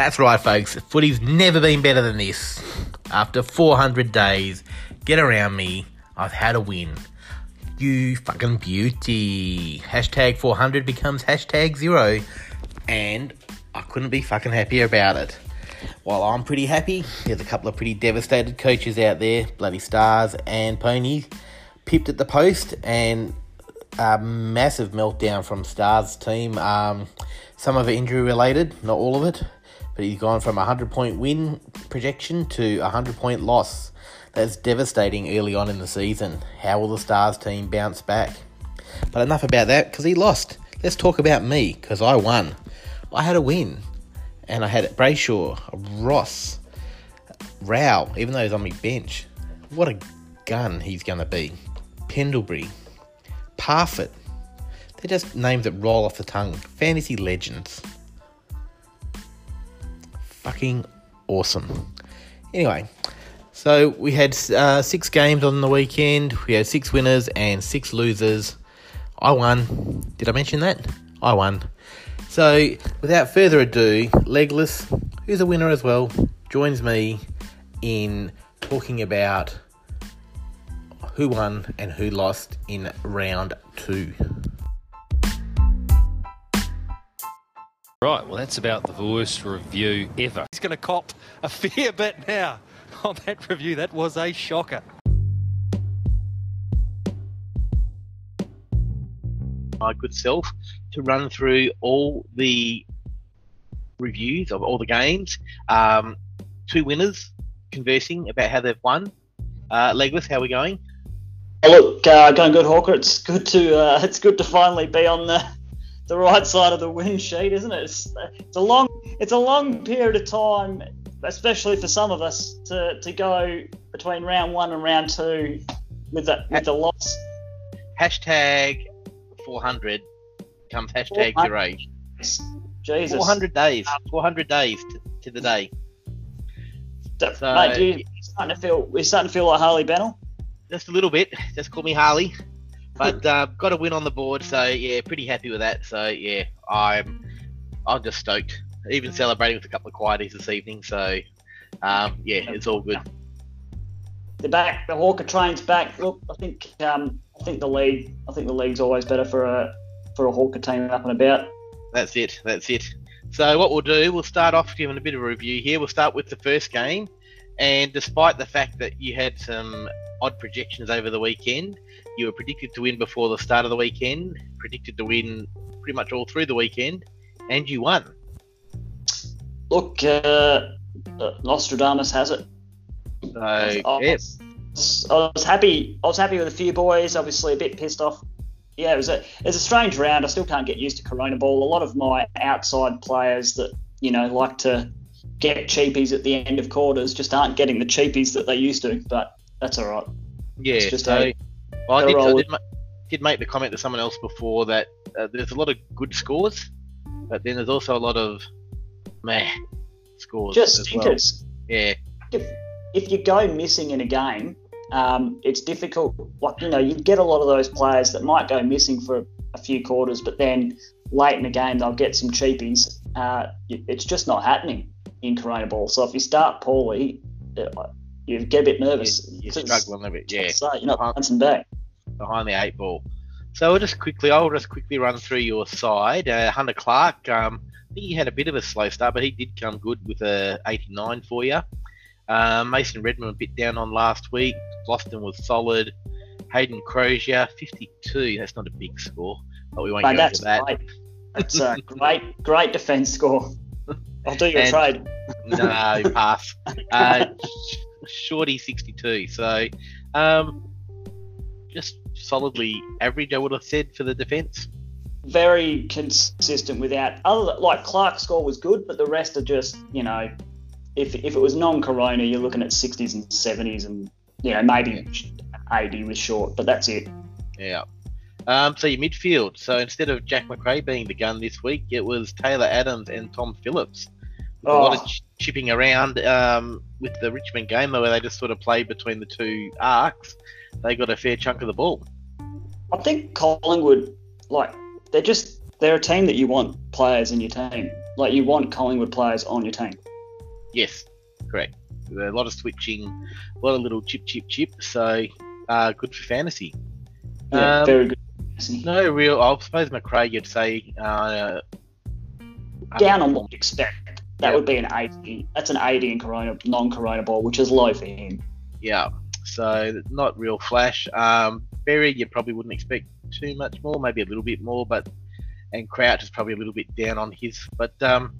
That's right, folks. Footy's never been better than this. After 400 days, get around me. I've had a win. You fucking beauty. Hashtag 400 becomes hashtag zero. And I couldn't be fucking happier about it. While I'm pretty happy, there's a couple of pretty devastated coaches out there, bloody stars and ponies, pipped at the post, and a massive meltdown from Stars team. Um, some of it injury related, not all of it, but he's gone from a 100 point win projection to a 100 point loss. That's devastating early on in the season. How will the Stars team bounce back? But enough about that because he lost. Let's talk about me because I won. I had a win and I had Brayshaw, Ross, Rowell, even though he's on my bench. What a gun he's going to be. Pendlebury, Parfitt. They're just names that roll off the tongue. Fantasy legends. Fucking awesome. Anyway, so we had uh, six games on the weekend. We had six winners and six losers. I won. Did I mention that? I won. So, without further ado, Legless, who's a winner as well, joins me in talking about who won and who lost in round two. Right, well, that's about the worst review ever. He's going to cop a fair bit now on that review. That was a shocker. My good self to run through all the reviews of all the games. Um, two winners conversing about how they've won. Uh, Legless, how are we going? Oh, look, uh, going good, Hawker. It's good to uh, it's good to finally be on the the right side of the win sheet, isn't it? It's, it's a long it's a long period of time, especially for some of us, to, to go between round one and round two with the with the loss. Hashtag 400 comes hashtag 400. zero. Jesus, 400 days. 400 days to, to the day. So- mate, you, you're starting to feel we're starting to feel like Harley Bennell. Just a little bit. Just call me Harley. But uh, got a win on the board, so yeah, pretty happy with that. So yeah, I'm I'm just stoked. Even celebrating with a couple of quieties this evening. So um, yeah, it's all good. The back, the Hawker train's back. Look, I think um, I think the league, I think the league's always better for a for a Hawker team up and about. That's it. That's it. So what we'll do, we'll start off giving a bit of a review here. We'll start with the first game, and despite the fact that you had some odd projections over the weekend, you were predicted to win before the start of the weekend, predicted to win pretty much all through the weekend, and you won. Look, uh, uh, Nostradamus has it. So I was, I was happy. I was happy with a few boys. Obviously, a bit pissed off. Yeah, it was a it was a strange round. I still can't get used to Corona Ball. A lot of my outside players that you know like to get cheapies at the end of quarters just aren't getting the cheapies that they used to. But that's all right. yeah. it's just so a- well, I did, I did, ma- did make the comment to someone else before that uh, there's a lot of good scores, but then there's also a lot of meh scores Just as well. Yeah, if if you go missing in a game, um, it's difficult. Like you know, you get a lot of those players that might go missing for a few quarters, but then late in the game they'll get some cheapies. Uh, it's just not happening in Corona Ball. So if you start poorly, you get a bit nervous. you're, you're struggling a bit. Yeah, So you're not Uh-huh. bouncing back. behind the eight ball. So I'll just quickly, I'll just quickly run through your side. Uh, Hunter Clark, um, I think he had a bit of a slow start, but he did come good with a 89 for you. Um, Mason Redman a bit down on last week. Boston was solid. Hayden Crozier 52. That's not a big score, but we won't Mate, go into that. great. That's a great, great defence score. I'll do your And- trade. no, pass. Uh, Shorty 62. So, um, just solidly average, I would have said for the defence. very consistent without other like Clark's score was good, but the rest are just you know, if if it was non-Corona, you're looking at 60s and 70s, and you know maybe 80 was short, but that's it. Yeah. Um, so your midfield. So instead of Jack Macrae being the gun this week, it was Taylor Adams and Tom Phillips. With A lot Oh. of ch- chipping around um, with the Richmond game, where they just sort of played between the two arcs. They got a fair chunk of the ball. I think Collingwood, like they're just they're a team that you want players in your team. Like you want Collingwood players on your team. Yes, correct. A lot of switching, a lot of little chip, chip, chip. So uh, good for fantasy. Yeah, Um, very good. No real. I suppose Macrae, you'd say. Uh, Down on what you expect. That Yeah. would be an 80. That's an 80 in Corona, non-Corona ball, which is low for him. Yeah. So not real flash. Um, Berry, you probably wouldn't expect too much more, maybe a little bit more, but and Crouch is probably a little bit down on his, but um,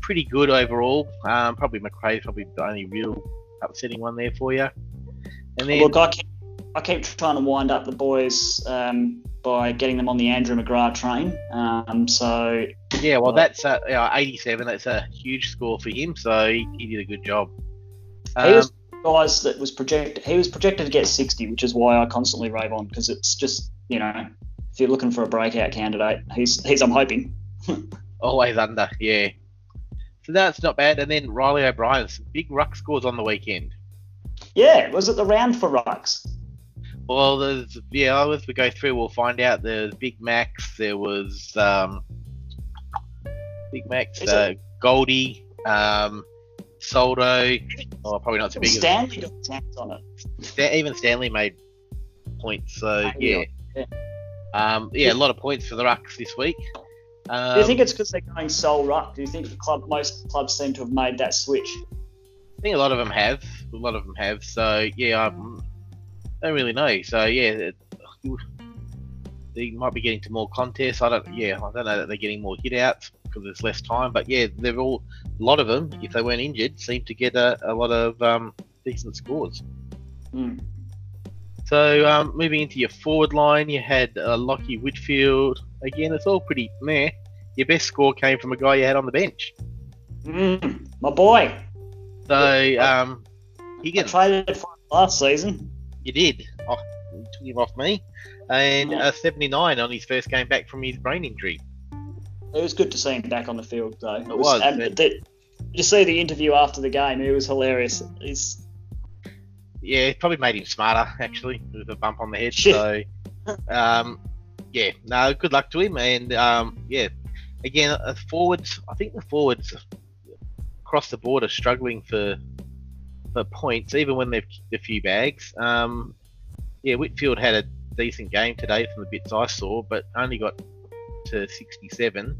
pretty good overall. Um, probably Macrae's probably the only real upsetting one there for you. And then Look, I keep, I keep trying to wind up the boys um, by getting them on the Andrew McGrath train. Um, so yeah, well that's uh, yeah, 87. That's a huge score for him, so he, he did a good job. he Um, was guys that was projected. He was projected to get 60, which is why I constantly rave on because it's just you know if you're looking for a breakout candidate, he's he's I'm hoping. Always under, yeah. So that's not bad. And then Reilly O'Brien, big ruck scores on the weekend. Yeah, was it the round for rucks? Well, there's yeah. As we go through, we'll find out. There's Big Max. There was um, Big Max, uh, Goldie, um, Soldo. Oh, probably not so big. as- Stanley got his hands on it. Even Stanley made points. So yeah, Yeah. um, yeah, a lot of points for the Rucks this week. Um, Do you think it's because they're going sole ruck? Do you think the club most clubs seem to have made that switch? I think a lot of them have. A lot of them have. So yeah, I don't really know. So yeah, it, they might be getting to more contests. I don't. Yeah, I don't know that they're getting more hit outs because there's less time. But yeah, they're all. A lot of them, if they weren't injured, seem to get a, a lot of um, decent scores. Hmm. So um, moving into your forward line, you had uh, Lachie Whitfield. Again, it's all pretty meh. Your best score came from a guy you had on the bench. Mm, my boy. So um, I Higgins. traded for last season. You did. Oh, you took him off me. And Yeah. uh, 79 on his first game back from his brain injury. It was good to see him back on the field, though. It, was, And it- the- you see the interview after the game. It was hilarious. He's Yeah, it probably made him smarter, actually, with a bump on the head. So, um, yeah, no, good luck to him. And, um, yeah, again, uh, forwards, I think the forwards across the board are struggling for for points, even when they've kicked a few bags. Um, yeah, Whitfield had a decent game today from the bits I saw, but only got to 67.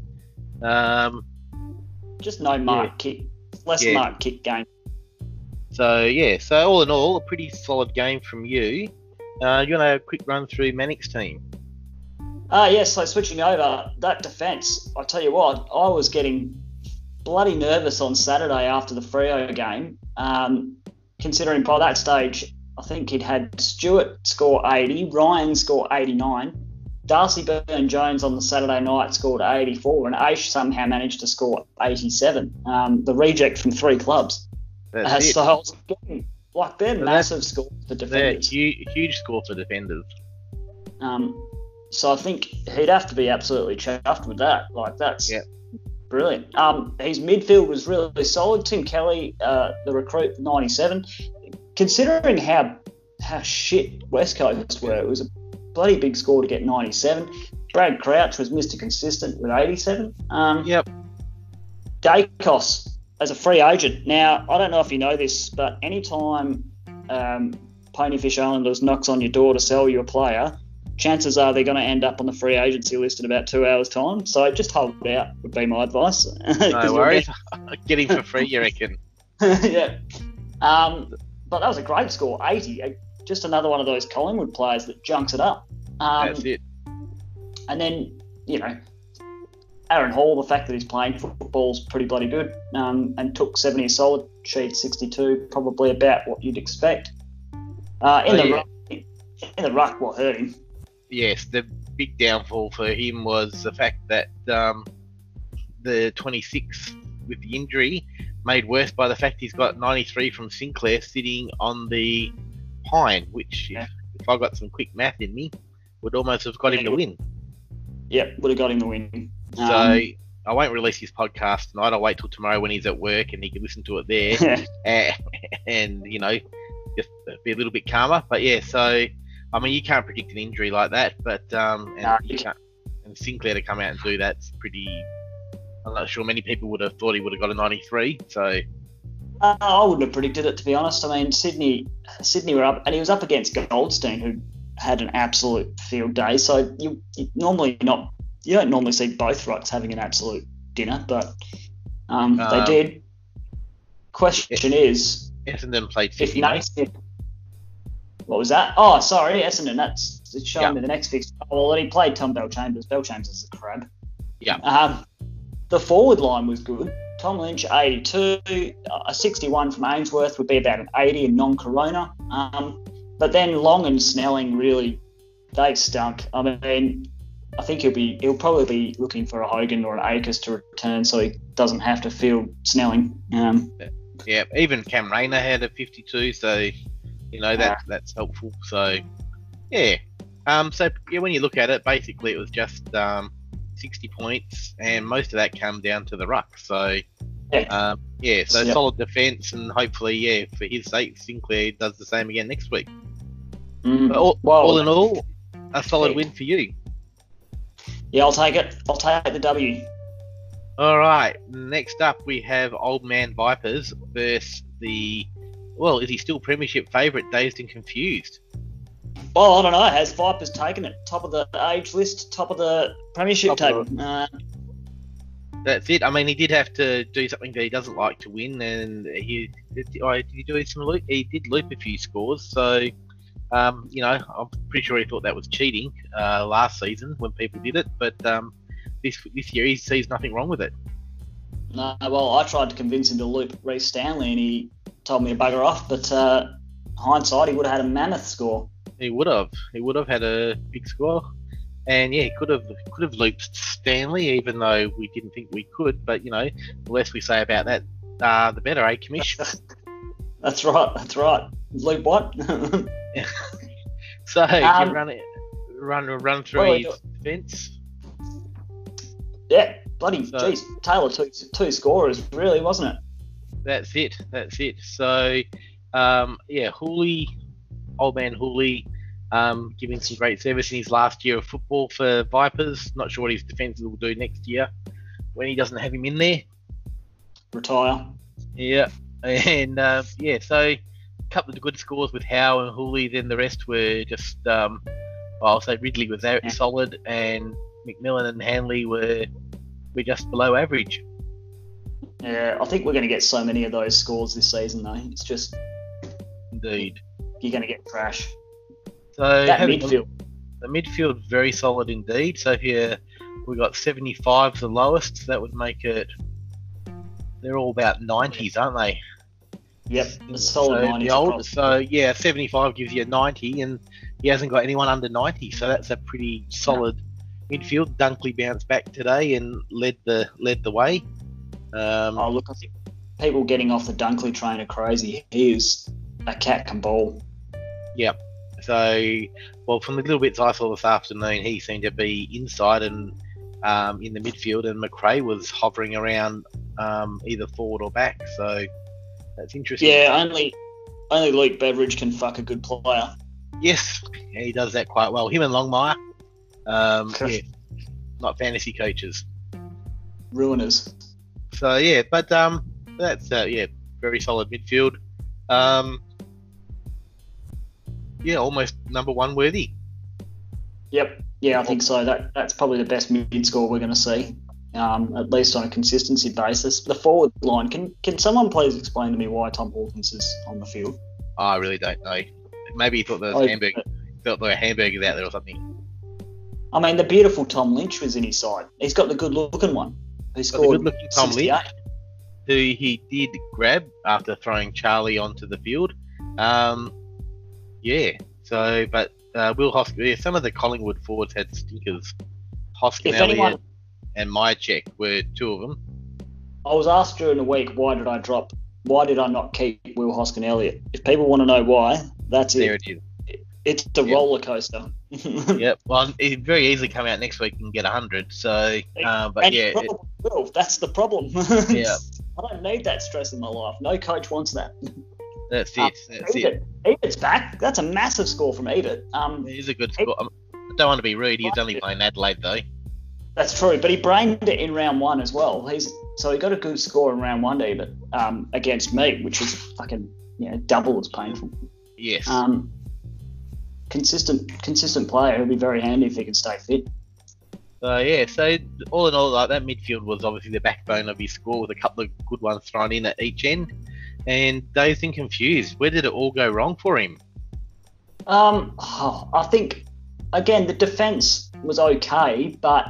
Um, just no mark kick, less Yeah. mark kick game. So yeah, so all in all, a pretty solid game from you. Uh, you want to have a quick run through Manic's team? Ah, yes. So switching over that defence, I tell you what, I was getting bloody nervous on Saturday after the Frio game, um, considering by that stage I think he'd had Stewart score 80, Ryan score 89, Darcy Byrne-Jones on the Saturday night scored 84, and Aish somehow managed to score 87. Um, the reject from three clubs. That's Uh, it. so I was getting, like they're So massive scores for defenders. huge, huge score for defenders. Um, so I think he'd have to be absolutely chuffed with that. Like that's Yep. Brilliant. Um, his midfield was really solid. Tim Kelly, uh, the recruit, 97. Considering how how shit West Coast were, it was a bloody big score to get 97. Brad Crouch was Mr. Consistent with 87. Um, Yep. Daicos as a free agent. Now, I don't know if you know this, but anytime um, Ponyfish Islanders knocks on your door to sell you a player, chances are they're going to end up on the free agency list in about two hours' time. So just hold out would be my advice. No worries. Get him for free, you reckon? yeah. Um, but that was a great score, 80. Uh, Just another one of those Collingwood players that junks it up. Um, That's it. and then, you know, Aaron Hall, the fact that he's playing football's pretty bloody good, um, and took 70 a solid sheet, 62, probably about what you'd expect. Uh, in, Oh, the yeah. ruck, in the ruck, what hurt him? Yes, the big downfall for him was the fact that um, the 26 with the injury made worse by the fact he's got 93 from Sinclair sitting on the pine, which Yeah. if, if I got some quick math in me, would almost have got him to win. Yep, would have got him the win. So Um, I won't release his podcast tonight. I'll wait till tomorrow when he's at work and he can listen to it there and, and you know just be a little bit calmer. But yeah, so I mean you can't predict an injury like that, but um, and No, you can't. And Sinclair to come out and do that's pretty I'm not sure many people would have thought he would have got a 93. So Uh, I wouldn't have predicted it to be honest. I mean, Sydney, Sydney were up, and he was up against Goldstein, who had an absolute field day. So you, you normally not, you don't normally see both rucks having an absolute dinner, but um, they Um, did. Question is, Essendon played if 50 mate. Naismith, what was that? Oh, sorry, Essendon. That's it's showing Yeah. me the next fix. Oh, well, he played Tom Bellchambers. Bell Chambers is a crab. Yeah. Um, the forward line was good. Tom Lynch, 82. A 61 from Ainsworth would be about an 80 in non-corona. Um, but then Long and Snelling really, they stunk. I mean, I think he'll be he'll probably be looking for a Hogan or an Akers to return, so he doesn't have to field Snelling. Um, Yeah, even Cam Rayner had a 52, so you know that that's helpful. So yeah, um, so yeah, when you look at it, basically it was just um, 60 points, and most of that come down to the ruck. So Yeah. um, yeah, so Yeah. solid defence, and hopefully, yeah, for his sake, Sinclair does the same again next week. mm, all, Well- all in all, a solid Yeah. win for you. yeah, I'll take it. I'll take the W. All right. Next up, we have Old Man Vipers versus the. Well, is he still Premiership favourite? Dazed and confused. Well, I don't know. Has Vipers taken it? Top of the age list, top of the premiership Top table. Uh, That's it. I mean, he did have to do something that he doesn't like to win, and he did. Oh, did he do some loop? He did loop a few scores, so um, you know, I'm pretty sure he thought that was cheating uh, last season when people did it, but um, this this year he sees nothing wrong with it. no, well, I tried to convince him to loop Rhys Stanley, and he told me to bugger off. But uh, hindsight, he would have had a mammoth score. He would have. He would have had a big score, and yeah, he could have could have looped Stanley, even though we didn't think we could. But you know, the less we say about that, uh, the better, eh, Commish? That's right. That's right. Loop what? so Um, you run it, run run through his defence. yeah, bloody So- jeez. Taylor two two scorers, really, wasn't it? That's it. That's it. So, um, yeah, Hooley, old man Hooley, um, giving some great service in his last year of football for Vipers. Not sure what his defences will do next year when he doesn't have him in there. Retire. Yeah, and uh, yeah, so a couple of good scores with Howe and Hooley. Then the rest were just, um, well, I'll say Ridley was out Yeah. solid, and McMillan and Hanley were were just below average. Yeah, I think we're going to get so many of those scores this season, though. It's just Indeed. you're going to get trash. So That midfield. the midfield very solid indeed. So here we got 75 the lowest. So that would make it. They're all about 90s, aren't they? Yep, a solid so 90 the old, so yeah, 75 gives you a 90, and he hasn't got anyone under 90. So that's a pretty solid midfield. Dunkley bounced back today and led the led the way. Um, Oh, look, I think people getting off the Dunkley train are crazy. He is a cat can ball. Yeah. So, well, from the little bits I saw this afternoon, he seemed to be inside and um, in the midfield, and Macrae was hovering around um, either forward or back. So that's interesting. Yeah, only only Luke Beveridge can fuck a good player. Yes, yeah, he does that quite well. Him and Longmire, um, yeah, not fantasy coaches. Ruiners. So yeah, but um, that's uh, yeah, very solid midfield. Um, yeah, almost number one worthy. Yep. Yeah, I think so. That that's probably the best mid score we're going to see, um, at least on a consistency basis. The forward line. Can can someone please explain to me why Tom Hawkins is on the field? I really don't know. Maybe he thought there was I- hamburger, thought there were hamburgers out there or something. I mean, the beautiful Tom Lynch was in his side. He's got the good looking one. Got scored good-looking Tom 68. Lynch, who he did grab after throwing Charlie onto the field. Um, yeah. So, but uh, Will Hoskins, yeah, some of the Collingwood forwards had stinkers. Hoskin anyone, and Mihocek were two of them. I was asked during the week, why did I drop? Why did I not keep Will Hoskin Elliott? If people want to know why, that's There it. it is. It's a Yep. roller coaster. Yep. Well, he'd very easily come out next week and get hundred. So, um, but and yeah, it- will. That's the problem. Yeah. I don't need that stress in my life. No coach wants that. that's Um, it. That's it. Edith. Edith's back. That's a massive score from Edith. Um, It is a good score. I don't want to be rude. He's only playing Adelaide though. That's true, but he brained it in round one as well. He's so he got a good score in round one, but um, against me, which is fucking you know double as painful. Yes. Um, consistent, consistent player. He'll be very handy if he can stay fit. So yeah, so all in all, like that midfield was obviously the backbone of his score with a couple of good ones thrown in at each end, and dazed and confused. Where did it all go wrong for him? Um, oh, I think again the defense was okay, but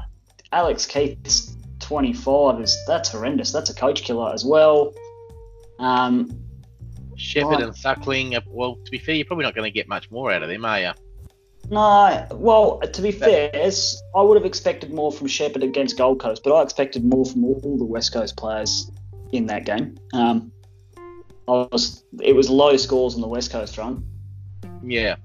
Alex Keath's 25 is that's horrendous. That's a coach killer as well. Um, Sheppard and Suckling. uh, Well, to be fair, you're probably not going to get much more out of them, are you? no, well, to be fair, I would have expected more from Sheppard against Gold Coast, but I expected more from all the West Coast players in that game. Um, I was, it was low scores on the West Coast front. Yeah.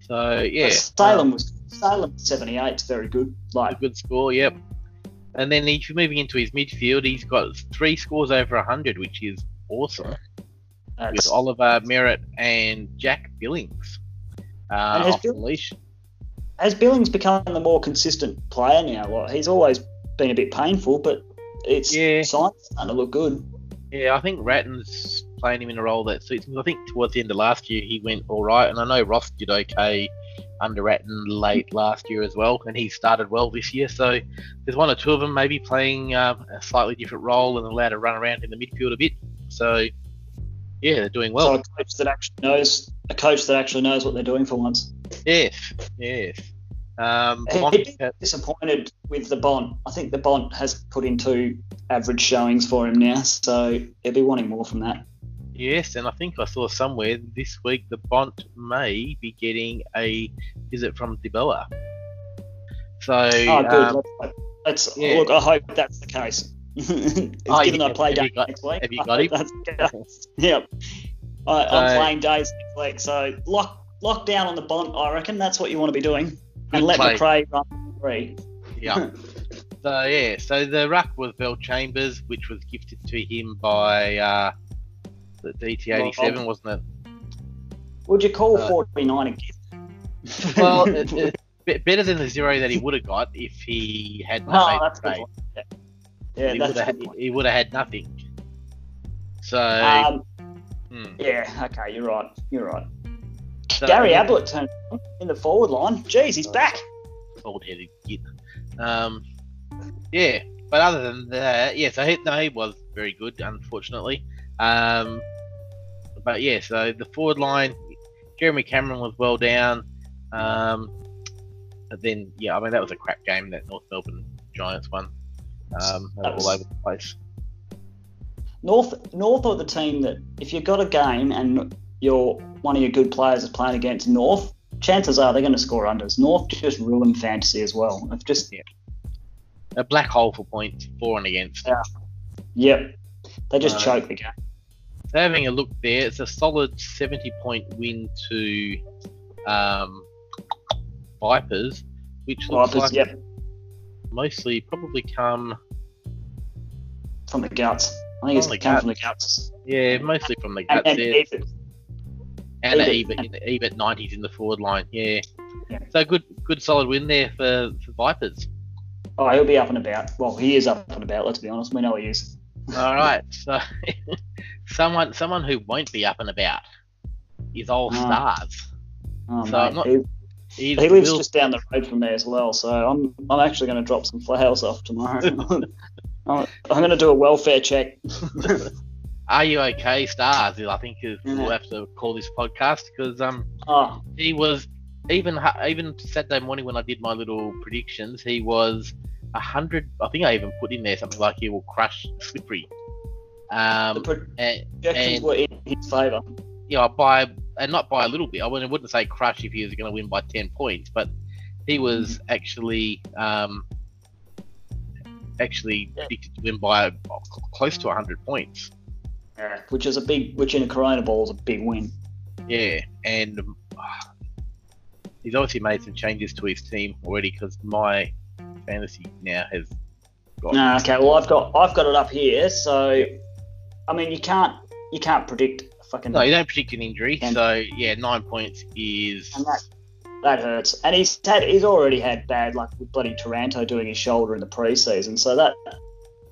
So yeah, Salem um, was Salem 78 is very good. a Like good score. Yep. And then if you're moving into his midfield, he's got three scores over 100, which is awesome. With that's, Oliver Merrett and Jack Billings uh, And has off Bill- leash. has Billings become the more consistent player now? Like he's always been a bit painful, but it's Yeah. signs starting to look good. Yeah, I think Ratten's playing him in a role that suits him. I think towards the end of last year he went all right, and I know Ross did okay under Ratten late last year as well, and he started well this year. So there's one or two of them maybe playing um, a slightly different role and allowed to run around in the midfield a bit. So yeah, they're doing well. so a coach that actually knows a coach that actually knows what they're doing for once. yes, yes. Um, He'd Bond- be disappointed with the Bond. I think the Bond has put in two average showings for him now, so he'll be wanting more from that. Yes, and I think I saw somewhere this week the Bond may be getting a visit from de Boer. So, Oh, good. um, let's. Let's yeah. look. I hope that's the case. Given Oh, you- I play have you day got- next week, have you got him? That's the case. Yep. I, I'm So- playing days next week, so lock lock down on the Bond. I reckon that's what you want to be doing, and let play. Macrae run free. yeah. so yeah, so the ruck was Bellchambers, which was gifted to him by uh, the DT87, Rob. wasn't it? Would you call Uh, 49 a gift? Well, it, it, better than the zero that he would have got if he had oh, not made that's the a good. trade. Yeah, yeah he would have good he would have had nothing. So, Um, hmm. yeah, okay, you're right. You're right. So- Gary Ablett turned in the forward line. Jeez, he's back. old headed git. Um, yeah, but other than that, yeah, so he, no, he was very good, unfortunately. Um, but yeah, so the forward line, Jeremy Cameron was well down. Um, but then, yeah, I mean, that was a crap game, that North Melbourne Giants one. Um, all over the place. North North are the team that if you've got a game and your one of your good players is playing against North, chances are they're going to score unders. North just ruin fantasy as well. It's just yeah. A black hole for points, for and against. Yeah. yep, they just Right. choke the game. Having a look there, it's a solid 70 point win to um, Vipers, which looks Vipers, like yep, mostly probably come, from the guts. I think it's the come from the guts. yeah, mostly from the guts and there, even- and even- even, even 90s in the forward line, yeah. Yeah. So good, good solid win there for, for Vipers. oh, he'll be up and about. Well, he is up and about. Let's be honest. We know he is. All right, so someone someone who won't be up and about is all Ah. stars. Oh, So mate, I'm not- he, He's he lives Will- just down the road from there as well. So I'm I'm actually going to drop some flowers off tomorrow. I'm I'm going to do a welfare check. Are you okay, stars? I think is, Yeah. we'll have to call this podcast because um oh, he was even even Saturday morning when I did my little predictions, he was a hundred. I think I even put in there something like he will crush Slippery. the Um, and projections and- were in his favour. you know, by and not by a little bit. I wouldn't, wouldn't say crush if he was going to win by ten points, but he was Mm-hmm. actually um actually Yeah. predicted to win by cl- close to hundred points. Yeah. Which is a big, which in a Corona Ball is a big win. Yeah, and um, he's obviously made some changes to his team already because my fantasy now has got No, okay. Well, I've got, I've got it up here. So, I mean, you can't, you can't predict fucking. no, you don't predict an injury, so yeah, nine points is and that, that hurts. And he's had he's already had bad luck with bloody Taranto doing his shoulder in the preseason. So that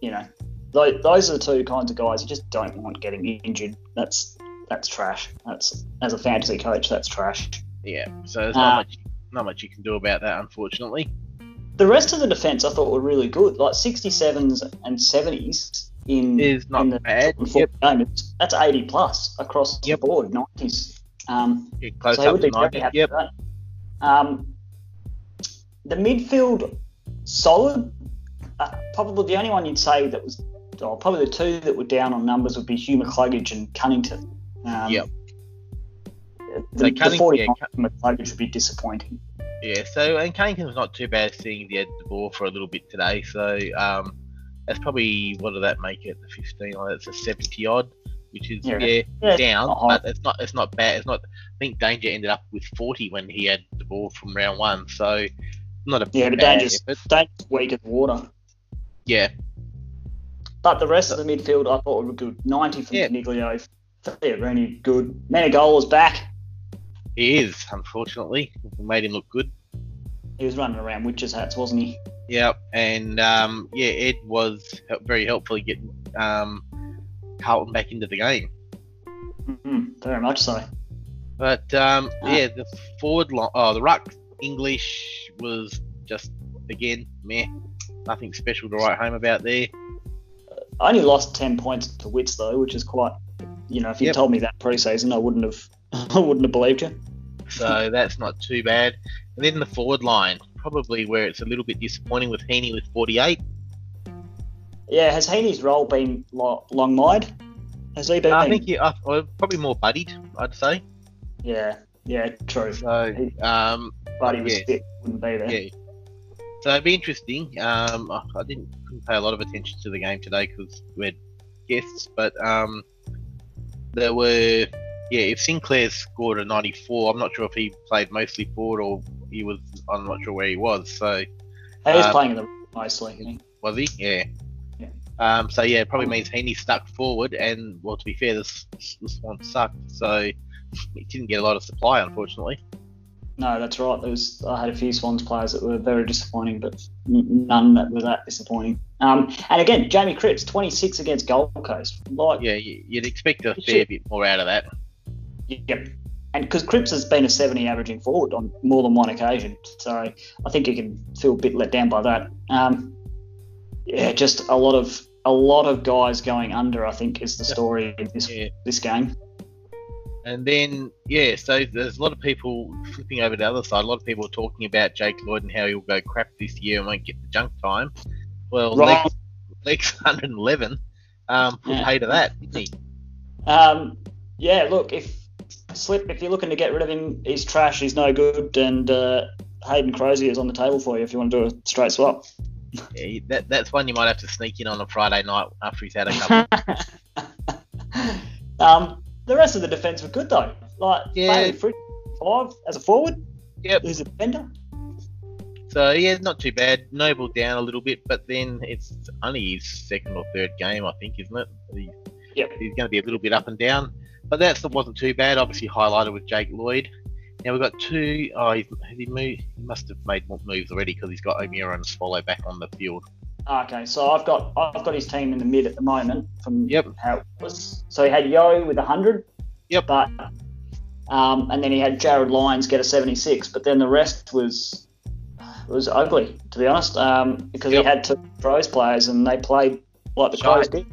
you know, tho- those are the two kinds of guys you just don't want getting injured. That's that's trash. That's as a fantasy coach, that's trash. Yeah, so there's not Uh, much not much you can do about that, unfortunately. The rest of the defense I thought were really good, like 67s and 70s in Is not in the bad. Yep, game. It's, that's 80 plus across Yep. the board, 90s. Um, yeah, close so up would be very 90. happy Yep. that. Um, the midfield, solid. Uh, probably the only one you'd say that was, or probably the two that were down on numbers would be Hugh McCluggage and Cunnington. Um, Yep. The, So the Cunning- 49 yeah, McCluggage would be disappointing. Yeah, so and Cunnington was not too bad seeing he had the ball for a little bit today. So um, that's probably what did that make it? The 15, oh, that's a 70 odd, which is Yeah. yeah, Yeah, down, but it's not it's not bad. It's not. I think Danger ended up with 40 when he had the ball from round one. So not a Yeah, but Danger's, effort. Danger's weak as water. Yeah, But the rest of the midfield I thought were good. 90 from Yeah. Coniglio, Fiorini, good. Menegola's back. he is unfortunately We made him look good. He was running around witches' hats, wasn't he? Yeah, and um, yeah, Ed was very helpful in getting um, Carlton back into the game. mm very much so. But um, Ah. yeah, the forward line, oh, the ruck English was just again meh, nothing special to write home about there. I only lost 10 points to Witts, though, which is quite, you know, if you Yep. told me that pre-season, I wouldn't have, I wouldn't have believed you. So that's not too bad. And then the forward line, probably where it's a little bit disappointing with Heaney with 48. Yeah, has Heaney's role been lo- long wide? Has he been? I think he, uh, probably more buddied, I'd say. Yeah, yeah, true. So um, he was yeah. fit, wouldn't be there. yeah. So it'd be interesting. Um, I I didn't couldn't pay a lot of attention to the game today because we had guests, but um, there were yeah. If Sinclair scored a 94, I'm not sure if he played mostly forward or he was. I'm not sure where he was. So He was Um, playing in the isn't was he? Yeah. Yeah. Um, so yeah, it probably means Heaney stuck forward, and well, to be fair, this this one sucked. So he didn't get a lot of supply, unfortunately. No, that's right. There was I had a few Swans players that were very disappointing, but none that were that disappointing. Um, and again, Jamie Cripps, 26 against Gold Coast. Like, Yeah, you- you'd expect a fair bit more out of that. Yep. And because Cripps has been a 70 averaging forward on more than one occasion. So I think you can feel a bit let down by that. Um, yeah, just a lot of a lot of guys going under, I think, is the story in this Yeah. this game. And then, yeah, so there's a lot of people flipping over to the other side. A lot of people are talking about Jake Lloyd and how he'll go crap this year and won't get the junk time. Well, Right. Lex, Lex 111 um, put Yeah. pay to that, didn't he? Um, yeah, look, if Slip, if you're looking to get rid of him, he's trash, he's no good, and uh, Hayden Crozier is on the table for you if you want to do a straight swap. Yeah, that, that's one you might have to sneak in on a Friday night after he's had a couple. um, the rest of the defence were good though. Like Yeah. Bailey Fritz, five as a forward. Yep. Who's a defender? so, yeah, not too bad. Noble down a little bit, but then it's only his second or third game, I think, isn't it? He, Yep. He's going to be a little bit up and down. But that wasn't too bad. Obviously, highlighted with Jake Lloyd. Now we've got two oh he's, has he moved? He must have made more moves already because he's got O'Meara and Swallow back on the field. Okay, so I've got I've got his team in the mid at the moment from Yep. how it was. So he had Yeo with hundred. Yep. But um, and then he had Jarryd Lyons get a seventy six, but then the rest was was ugly to be honest. Um, because Yep. he had two pros players and they played like the Shite. pros did.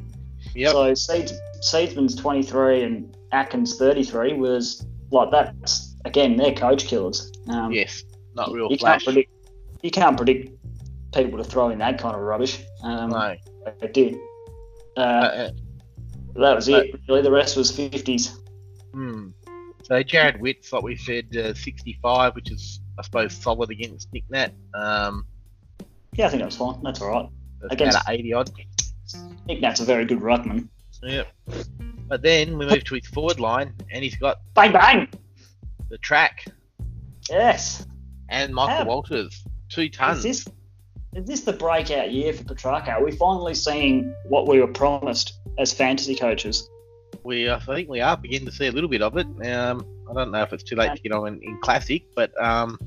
Yep. So Seeds, Seedsman's twenty three and Atkins thirty three was like that's again they're coach killers. Um, yes, not real you flash. can't predict you can't predict people to throw in that kind of rubbish. Um, no. It did. Uh, Uh, uh, that was it. Really, the rest was fifties. hmm. So Jarrod Witts, like we said, uh, 65, which is I suppose solid against Nick Nat. Um, Yeah, I think that was fine. That's all right. that's Against- about 80 odd. Nick Nat's a very good ruckman. Yep. But then we move to his forward line, and he's got Bang bang. the track Yes. and Michael How- Walters, two Is this is this the breakout year for Petrarca? Are we finally seeing what we were promised as fantasy coaches? We, I think we are beginning to see a little bit of it. Um, I don't know if it's too late to get on in, in classic, but um,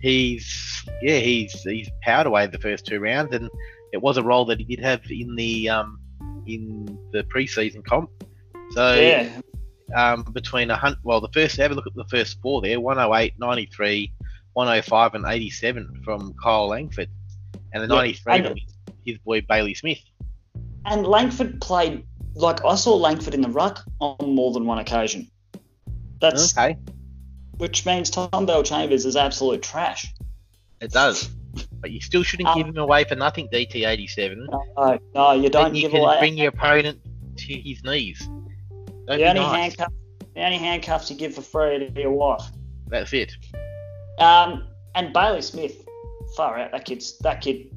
he's yeah he's he's powered away the first two rounds, and it was a role that he did have in the um, in the preseason comp. So Yeah, um, between a hundred, well, the first have a look at the first four there: 108, 93, 105, and 87 from Kyle Langford, and the Yeah, 93 and- from his, his boy Bailey Smith. and Langford played like I saw Langford in the ruck on more than one occasion. That's Okay, which means Tom Bellchambers is absolute trash. it does, but you still shouldn't Um, give him away for nothing. DT 87. No, no, you don't you give can away. bring your opponent to his knees. Don't the only nice. handcuff, the only handcuffs you give for free to your wife. That's it. Um, and Bailey Smith, far out. That kid's that kid.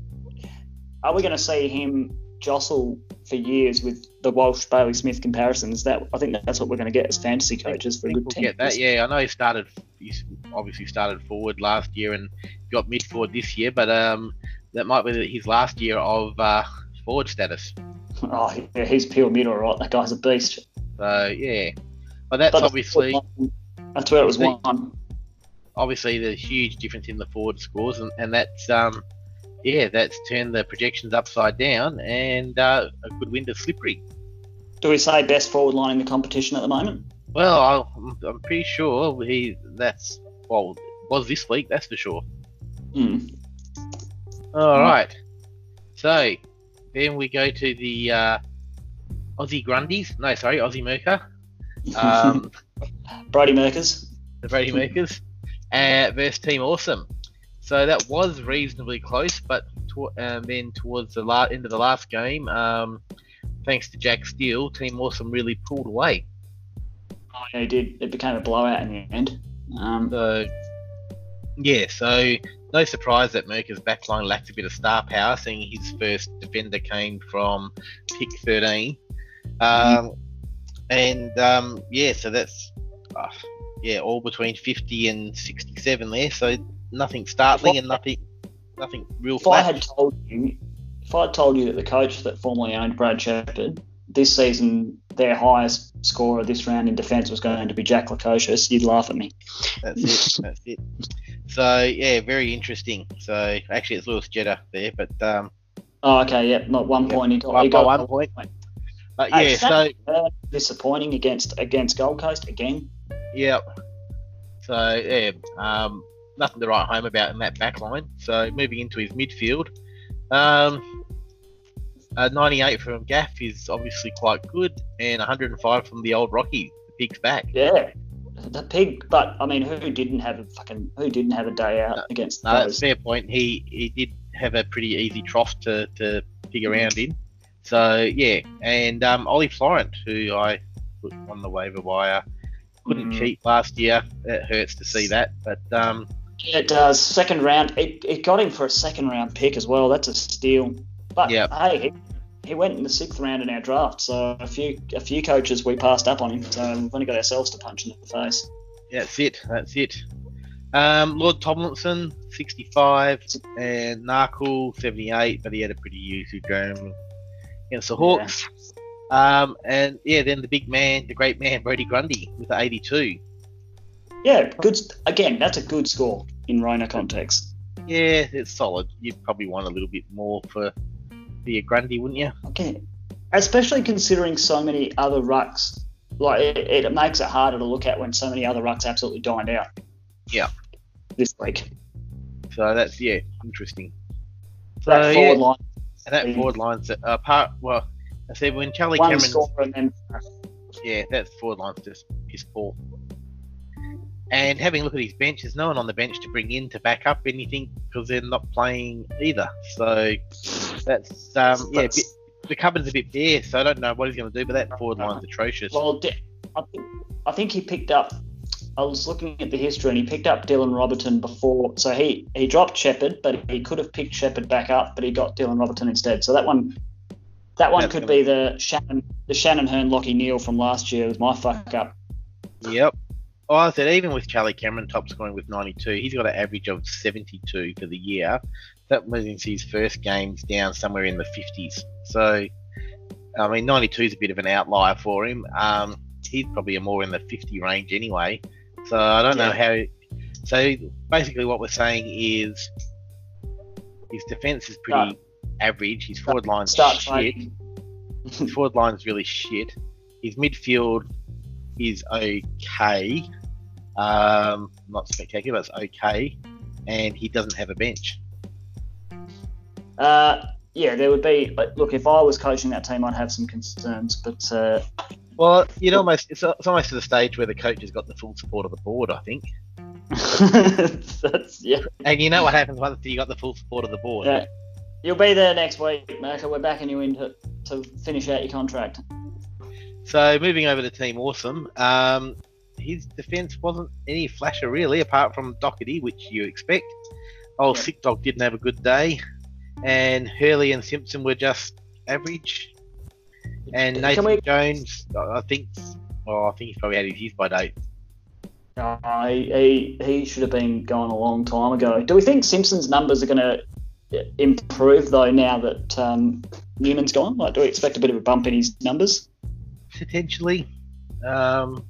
Are we going to see him jostle for years with the Walsh Bailey Smith comparisons? That I think that's what we're going to get as fantasy coaches for a good we'll team. get that. Yeah, I know he started. He's obviously started forward last year and got mid forward this year, but um, that might be his last year of uh, forward status. Oh, yeah, he's pure mid, all right. That guy's a beast. So yeah, but that's But obviously that's where it was the- won. obviously the huge difference in the forward scores, and, and that's um, yeah, that's turned the projections upside down, and uh, a good win to Slippery. Do we say best forward line in the competition at the moment? Well, I'll, I'm pretty sure he that's well was this week, that's for sure. Hmm. All right. So then we go to the uh, Aussie Grundies. No, sorry, Aussie Merker. Um, Brody Merkers. the Brady Makers. Uh, versus Team Awesome. So that was reasonably close, but to, um, then towards the la- end of the last game, um, thanks to Jack Steele, Team Awesome really pulled away. Oh, yeah, he did. It became a blowout in the end. Um, So yeah, so no surprise that Merker's backline lacked a bit of star power, seeing his first defender came from pick 13. Um, and um, yeah, so that's uh, yeah, all between 50 and 67 there. So nothing startling and nothing, nothing real if I had told you, if I had told you that the coach that formerly owned Brad Sheppard this season, their highest scorer this round in defence was going to be Jack Lukosius, you'd laugh at me. That's it. That's it. So yeah, very interesting. So actually, it's Lewis Jetta there, but um, Oh, okay, yeah. not one Yeah, point he got, he got one point. But Hey, yeah, so uh, disappointing against against Gold Coast again. yeah. So yeah, um, nothing to write home about in that back line. So moving into his midfield, um, uh, 98 from Gaff is obviously quite good, and 105 from the old Rocky. The pig's back. Yeah, the pig. But I mean, who didn't have a fucking who didn't have a day out No, against No, that's those? fair point. He he did have a pretty easy trough to, to pig around in. So yeah, and um, Ollie Florent, who I put on the waiver wire, couldn't Mm. keep last year. It hurts to see that, but um, Yeah, it does. Second round, it, it got him for a second round pick as well. That's a steal. But Yeah. hey, he, he went in the sixth round in our draft, so a few a few coaches we passed up on him. So we've only got ourselves to punch in the face. that's it. That's it. Um, Lord Tomlinson, 65, and Narkle, 78, but he had a pretty easy game against the Hawks. Um, and yeah, then the big man, the great man, Brodie Grundy with the 82. Yeah, good. Again, that's a good score in Rhino context. Yeah, it's solid. You'd probably want a little bit more for your Grundy, wouldn't you? Okay, especially considering so many other rucks. Like it, it makes it harder to look at when so many other rucks absolutely dined out. Yeah. This week, So that's yeah, interesting. So that forward yeah, line, and that forward line's uh, part. Well, I said when Charlie one Cameron, scorer and then yeah, that forward line's just piss poor. And having a look at his bench, there's no one on the bench to bring in to back up anything because they're not playing either. So that's um, yeah, bit, the cupboard's a bit bare. So I don't know what he's going to do, but that forward line's atrocious. Well, I think, I think he picked up. I was looking at the history, and he picked up Dylan Robertson before. So he he dropped Sheppard, but he could have picked Sheppard back up, but he got Dylan Robertson instead. So that one, that one That's could be the Shannon the Shannon Hurn Lachie Neale from last year with my fuck up. Yep. Oh, I said even with Charlie Cameron top scoring with 92, he's got an average of 72 for the year. That means his first game's down somewhere in the 50s. So, I mean, 92 is a bit of an outlier for him. Um, he's probably more in the 50 range anyway. So I don't know how. So basically, what we're saying is his defense is pretty average. His forward line's Start shit. His forward line's really shit. His midfield is okay. Um, not spectacular, but it's okay. And he doesn't have a bench. Uh, yeah, there would be. Look, if I was coaching that team, I'd have some concerns. But uh, Well, you'd almost it's, it's almost to the stage where the coach has got the full support of the board, I think. that's yeah. And you know what happens once you got the full support of the board. Yeah. You'll be there next week, Merker. We're backing you in to, to finish out your contract. So moving over to Team Awesome, um, his defence wasn't any flasher really, apart from Docherty, which you expect. Old Yeah. Sick Dog didn't have a good day, and Hurley and Simpson were just average. And Nathan Jones, I think, well, I think he's probably had his use by date. Uh, he, he, should have been gone a long time ago. Do we think Simpson's numbers are going to improve though now that um, Newman's gone? Like, do we expect a bit of a bump in his numbers Potentially, um,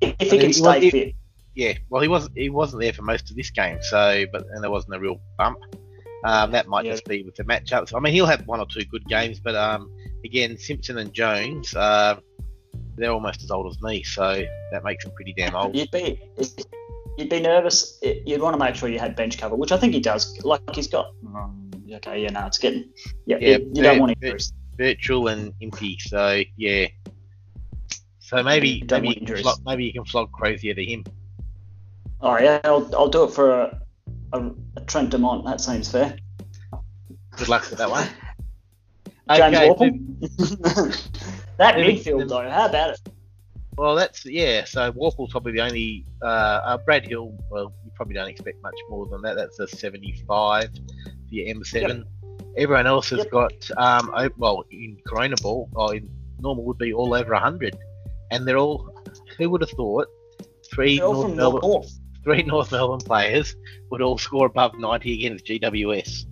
if I he mean, can stay he- fit? yeah. Well, he wasn't he wasn't there for most of this game, so but and there wasn't a real bump. Um, that might Yeah. just be with the matchups. I mean, he'll have one or two good games, but um, again, Simpson and Jones, uh, they're almost as old as me, so that makes them pretty damn old. You'd be you'd be nervous. You'd want to make sure you had bench cover, which I think he does. Like he's got. um, okay, yeah, no, it's getting. Yeah, Yeah, you, you don't but- want injuries. Virtual and empty, so yeah. So maybe Don't maybe you, can flog, maybe you can flog Crozier to him. All right, yeah, I'll, I'll do it for a, a, a Trent Dumont. That seems fair. Good luck with that one. James Okay, Warple. that midfield though, how about it? Well, that's yeah. So Warple's probably the only. Uh, uh, Brad Hill. Well, you probably don't expect much more than that. That's a 75 for your M7. Everyone else has Yep. got. Um, well, in Corona Ball, or in normal would be all over 100, and they're all. Who would have thought? Three They're North Melbourne, North. three North Melbourne players would all score above 90 against GWS.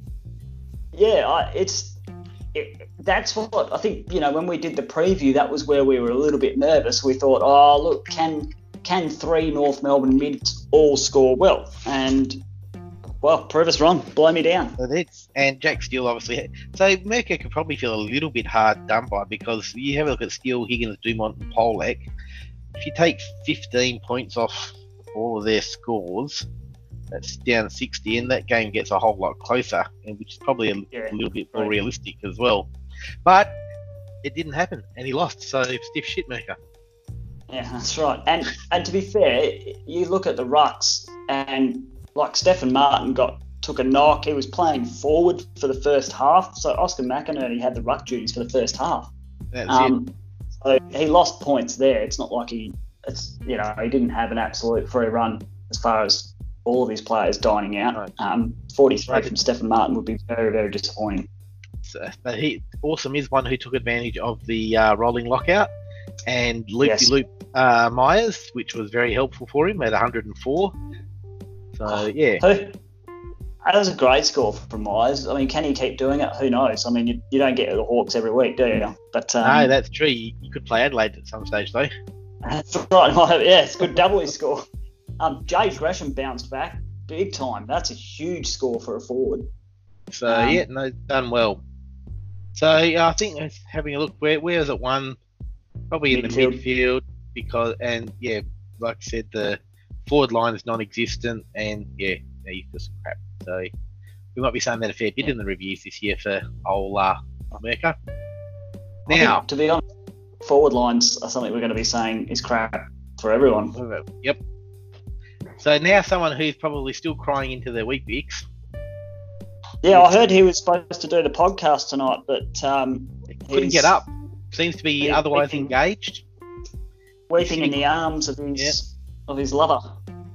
Yeah, I, it's that's what I think. You know, when we did the preview, that was where we were a little bit nervous. We thought, oh look, can can three North Melbourne mids all score well? And well, prove us wrong. Blow me down. So that's and Jack Steele obviously. So Merker could probably feel a little bit hard done by because you have a look at Steele, Higgins, Dumont, and Polec. If you take 15 points off all of their scores, that's down 60, and that game gets a whole lot closer, and which is probably a, Yeah, a little bit more right. realistic as well. But it didn't happen, and he lost. So stiff shit, Mercer. Yeah, that's right. And and to be fair, you look at the rucks and like Stefan Martin got took a knock. He was playing forward for the first half, so Oscar McInerney had the ruck duties for the first half. That's it. Um, so he lost points there. It's not like he, it's you know, he didn't have an absolute free run as far as all of his players dining out. Right. Um, 43 Right. from Stefan Martin would be very very disappointing. So, but he awesome is one who took advantage of the uh, rolling lockout and loopy Yes. loop uh, Myers, which was very helpful for him at 104. So yeah, Who? That was a great score from Myers. I mean, can he keep doing it? Who knows? I mean, you, you don't get the Hawks every week, do you? But um, no, that's true. You, could play Adelaide at some stage though. That's right. Yeah, it's a good double he score. Um, Jade Gresham bounced back big time. That's a huge score for a forward. So Um, yeah, no, done well. So yeah, I think having a look, where where is it one? Probably in the Midfield. midfield because and yeah, like I said, the forward line is non-existent and yeah, yeah he's just crap. So we might be saying that a fair bit in the reviews this year for old uh, Merker. I think, Now, to be honest, forward lines are something we're going to be saying is crap for everyone. yep. So now someone who's probably still crying into their Weet-Bix. Yeah, I heard he was supposed to do the podcast tonight, but um, couldn't get up. Seems to be otherwise weeping. engaged. weeping in the arms of his of his lover.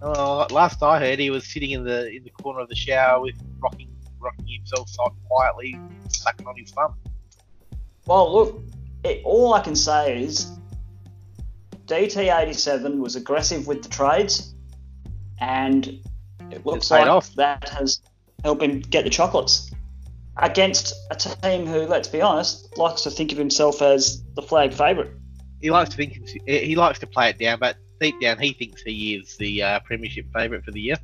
Uh, last I heard, he was sitting in the in the corner of the shower with rocking rocking himself quietly, sucking on his thumb. Well, look, it, all I can say is DT87 was aggressive with the trades, and it looks like off. that has helped him get the chocolates against a team who, let's be honest, likes to think of himself as the flag favourite. He likes to think he likes to play it down, but deep down he thinks he is the uh, premiership favourite for the year.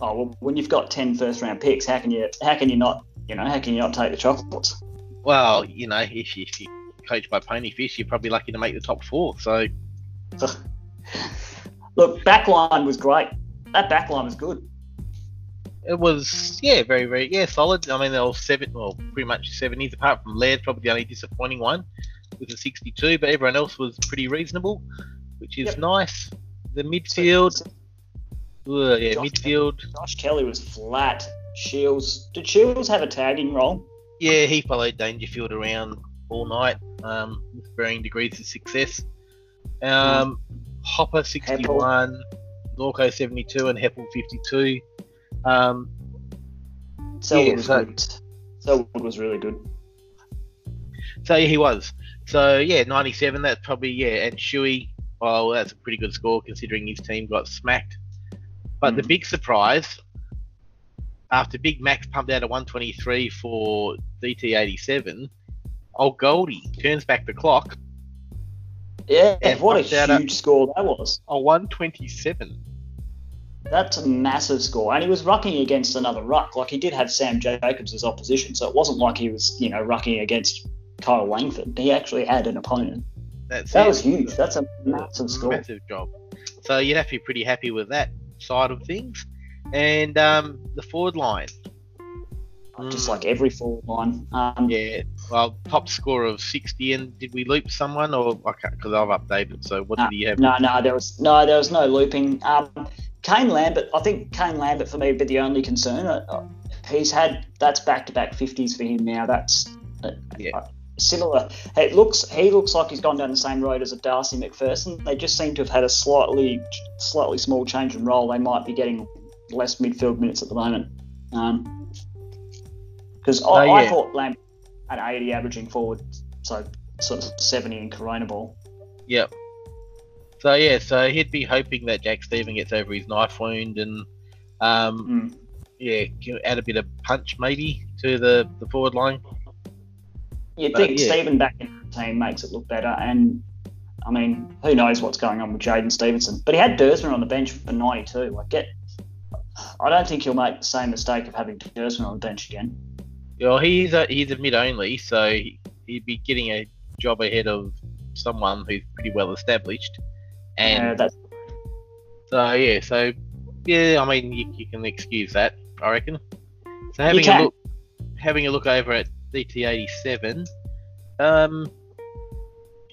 Oh well, when you've got 10 first round picks, how can you how can you not you know how can you not take the chocolates? Well, you know, if you, if you coach by Ponyfish, you're probably lucky to make the top four. So Look, backline was great. That backline was good. it was, yeah, very, very, yeah, solid. I mean, they were seven, well, pretty much 70s, apart from Laird, probably the only disappointing one with a 62, but everyone else was pretty reasonable, which is Yep. nice. The midfield, ugh, yeah, Josh midfield, Josh Kelly was flat. Shields did Shields have a tagging role? yeah, he followed Dangerfield around all night um, with varying degrees of success. Um, Hopper 61, Norco 72, and Heppell 52. Um, Selwood Yeah, was so- good. Selwood was really good. So yeah, he was. So yeah, 97. That's probably yeah. And Shuey, well, that's a pretty good score considering his team got smacked. But the Mhm. big surprise, after Big Max pumped out a 123 for DT87, old Goldie turns back the clock. Yeah, what a- huge score that was. A 127. That's a massive score, and he was rucking against another ruck. Like he did have Sam Jacobs as opposition, so it wasn't like he was, you know, rucking against Kyle Langford. He actually had an opponent. That's That it. was huge. That's a massive score. Massive job. So you'd have to be pretty happy with that side of things. And um, the forward line. Just Mm. like every forward line. Um, Yeah, well, top score of 60. And did we loop someone or I can't because I've updated? So what did he have? No, no, there was no, there was no looping. Um, Kane Lambert, I think Kane Lambert for me would be the only concern. Uh, he's had that's back to back fifties for him now. That's uh, Yeah. uh, similar. It looks he looks like he's gone down the same road as a Darcy Macpherson. They just seem to have had a slightly slightly small change in role. They might be getting less midfield minutes at the moment. Because I, Oh, I yeah. thought Lambert at 80 averaging forward, so sort of 70 in Corona ball. Yep. So yeah, so he'd be hoping that Jack Steven gets over his knife wound and um, Mm. yeah, add a bit of punch maybe to the, the forward line. You'd But, think yeah. Steven back in the team makes it look better, and I mean, who knows what's going on with Jaden Stevenson? But he had Dersman on the bench for 92. Like, get, I don't think he'll make the same mistake of having Dersman on the bench again. Well, he's a he's a mid only, so he- he'd be getting a job ahead of someone who's pretty well established. And that's So yeah, so yeah, I mean you, you can excuse that, I reckon. So having a look, having a look over at DT eighty seven, um,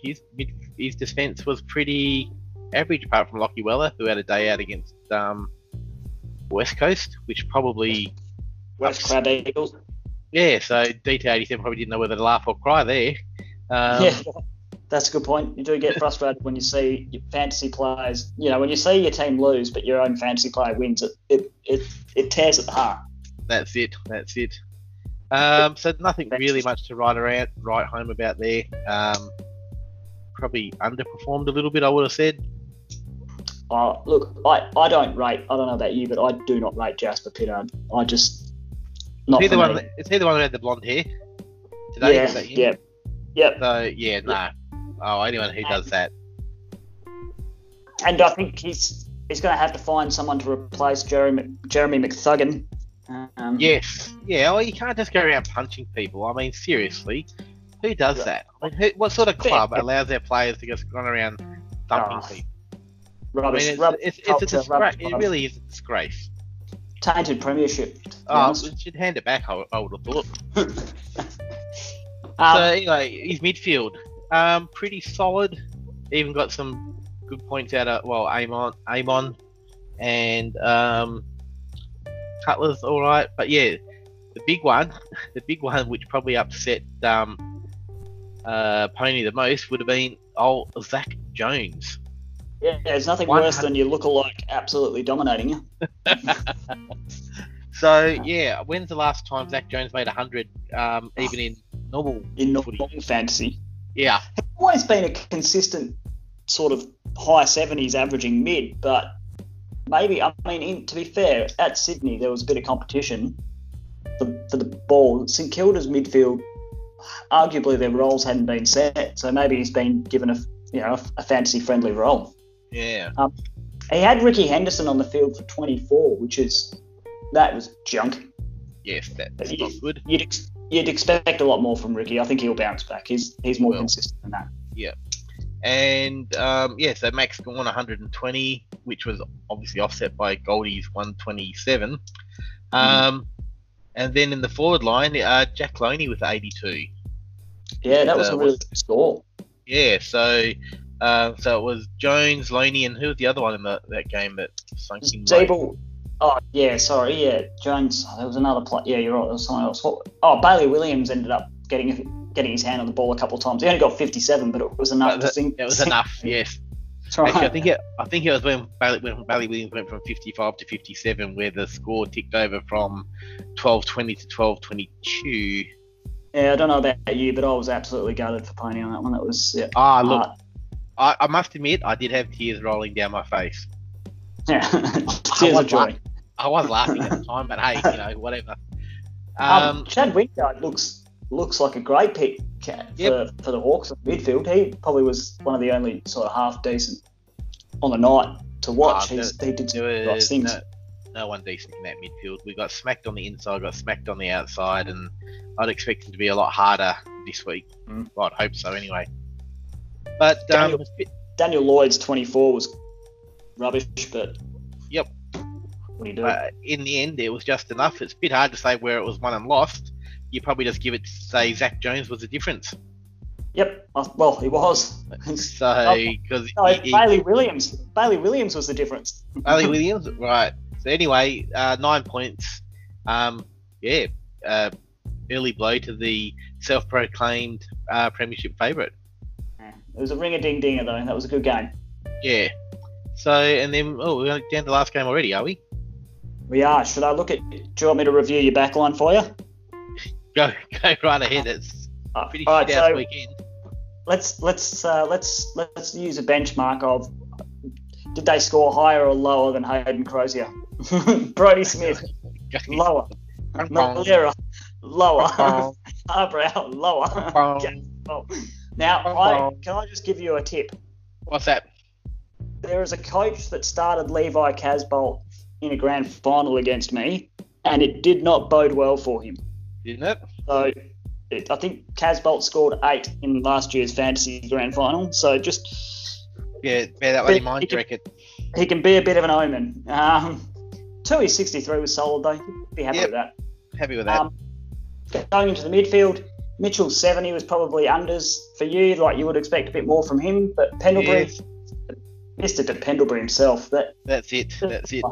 his mid, his defence was pretty average apart from Lachie Weller, who had a day out against um, West Coast, which probably West Crab Eagles. Yeah. So DT eighty seven probably didn't know whether to laugh or cry there. Um, yeah, that's a good point. You do get frustrated when you see your fantasy players. You know, when you see your team lose, but your own fantasy player wins, it it it, it tears at the heart. That's it. That's it. Um, so nothing really much to write around, write home about there. Um, probably underperformed a little bit. I would have said. Uh, look, I, I don't rate. I don't know about you, but I do not rate Jasper Pittard. I just not Is he the one? That, is he the one who had the blonde hair? Today? yeah, that yeah, yep. So yeah, nah. Oh, anyone who does that. And I think he's he's going to have to find someone to replace Jeremy Jeremy McThuggan. Um, Yes. Yeah. Well, you can't just go around punching people. I mean, seriously, who does Yeah. that? I mean, who, what sort of club allows their players to just run around thumping Oh, people? I mean, it's, rubbish it's, it's a culture, disgrace. It really is a disgrace. Tainted premiership. Oh, we should hand it back. I, I would have thought. Um, so anyway, his midfield, um, pretty solid. Even got some good points out of well, Amon, Amon, and um, Cutler's all right. But yeah, the big one, the big one, which probably upset um, uh, Pony the most, would have been old Zak Jones. Yeah, there's nothing One worse hun- than your lookalike absolutely dominating you. So yeah, when's the last time Zak Jones made hundred, um, even in normal? in normal fantasy. Yeah, He's Always been a consistent sort of high 70s averaging mid, but maybe, I mean, in, to be fair, at Sydney there was a bit of competition for, for the ball. St Kilda's midfield, arguably their roles hadn't been set, so maybe he's been given a you know a fantasy friendly role. Yeah. He had Ricky Henderson on the field for 24, which is that was junk. Yes, that's Yeah. not good. You'd ex- you'd expect a lot more from Ricky. I think he'll bounce back. He's he's more Will. consistent than that. Yeah. And um, yeah, so Max Gawn 120, which was obviously offset by Goldie's 127. Um, and then in the forward line, uh, Jack Lonie with 82. Yeah, that was Uh, a really good score. Yeah, so uh, so it was Jones, Lonie, and who was the other one in the, that game that sunk in? Oh yeah, sorry, yeah, Jones. Oh, there was another play. Yeah, you're right. There was someone else. What, oh, Bailey Williams ended up getting getting his hand on the ball a couple of times. He only got 57, but it was enough that- sink. It was enough, yes. Right. Actually, I think it. I think it was when Bailey, when Bailey Williams went from 55 to 57, where the score ticked over from 12:20 to 12:22. Yeah, I don't know about you, but I was absolutely gutted for Pony on that one. That was yeah. Ah, look, Uh, I, I must admit, I did have tears rolling down my face. yeah. Tears of joy. I was laughing at the time, but hey, you know, whatever. Um, Um, Chad Wingard looks looks like a great pick for, Yep. for the Hawks in midfield. He probably was one of the only sort of half decent on the night to watch. Ah, He's, he did some nice things. no, no one decent in that midfield. We got smacked on the inside, got smacked on the outside, and I'd expect him to be a lot harder this week. Mm. Well, I'd hope so anyway. But um, Daniel- it's Daniel Lloyd's 24 was rubbish, but Yep. What do you do? uh, in the end, it was just enough. It's a bit hard to say where it was won and lost. You probably just give it say Zak Jones was the difference. yep. uh, Well, he was. So because no, Bailey Williams. Bailey Williams was the difference. Bailey Williams, right? So anyway, uh, nine points. Um, yeah, uh, early blow to the self-proclaimed uh, premiership favourite. It was a ring a ding dinger though. That was a good game. Yeah. So and then oh, we're down to the last game already, are we? We are. Should I look at? Do you want me to review your backline for you? Go go right ahead. It's Uh, pretty all right, shit out so weekend. let's let's uh, let's let's use a benchmark of did they score higher or lower than Hayden Crozier? Brodie Smith lower, Malera lower, Arbrow lower. Now, I, can I just give you a tip? What's that? There is a coach that started Levi Casboult in a grand final against me, and it did not bode well for him. Didn't it? So it, I think Casboult scored eight in last year's fantasy grand final. So just Yeah, bear that one in mind, he reckon? he can be a bit of an omen. Um, Tui 63 was solid though. Be happy Yep. with that. Happy with that. Um, going into the midfield, Mitchell 70 was probably unders for you. Like you would expect a bit more from him, but Pendlebury, Yes. Mr. De Pendlebury himself. That That's it. That's it.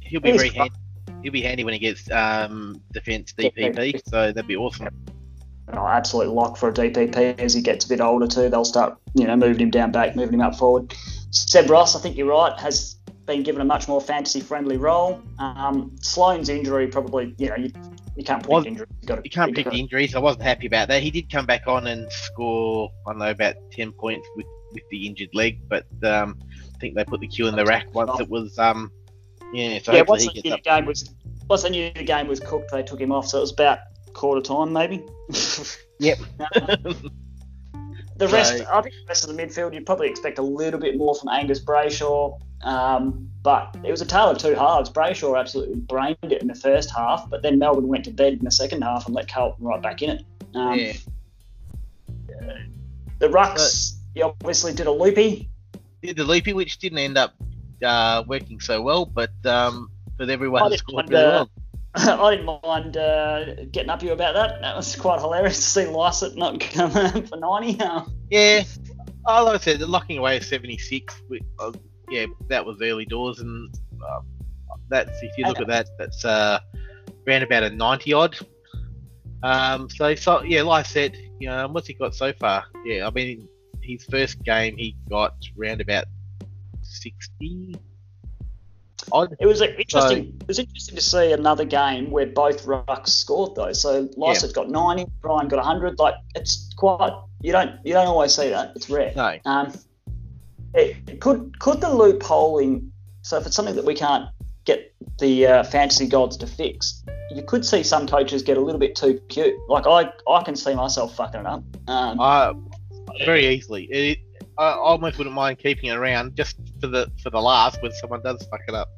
He'll be very handy. He'll be handy when he gets um, defence DPP. So that'd be awesome. oh, absolute lock for a DPP as he gets a bit older too. They'll start, you know, moving him down back, moving him up forward. Seb Ross, I think you're right, has been given a much more fantasy-friendly role. Um, Sloane's injury probably, you know, you, you can't predict Well, injury. You, You can't you pick gotta- the injuries. I wasn't happy about that. He did come back on and score, I don't know, about 10 points with, with the injured leg, but um, I think they put the Q in the rack once it was, um, yeah, so yeah, once he they knew the game was once they knew the game was cooked, they took him off. So it was about quarter time, maybe. Yep. the rest, So- I think the rest of the midfield, you'd probably expect a little bit more from Angus Brayshaw. Um, but it was a tale of two halves. Brayshaw absolutely brained it in the first half, but then Melbourne went to bed in the second half and let Carlton right back in it. Um, yeah. The Rucks, he obviously did a loopy. Did the loopy, which didn't end up uh, working so well, but um, but everyone didn't scored really uh, well. I didn't mind uh, getting up you about that. That was quite hilarious to see Lycett not come for 90. Um, Yeah, oh, like I said, locking away 76, we, uh, yeah, that was early doors, and uh, that's if you look at that, that's uh, around about a 90 odd. Um, so, so yeah, like I said, you know, what's he got so far? Yeah, I mean, his first game he got round about 60 It was interesting. It was interesting to see another game where both rucks scored though. So Lycett's got 90, Brian got 100. Like it's quite you don't you don't always see that. It's rare. No, Um, it, could could the loopholing? So if it's something that we can't get the uh, fantasy gods to fix, you could see some coaches get a little bit too cute. Like I I can see myself fucking it up. Um, uh, very easily. It, I almost wouldn't mind keeping it around just for the for the last when someone does fuck it up.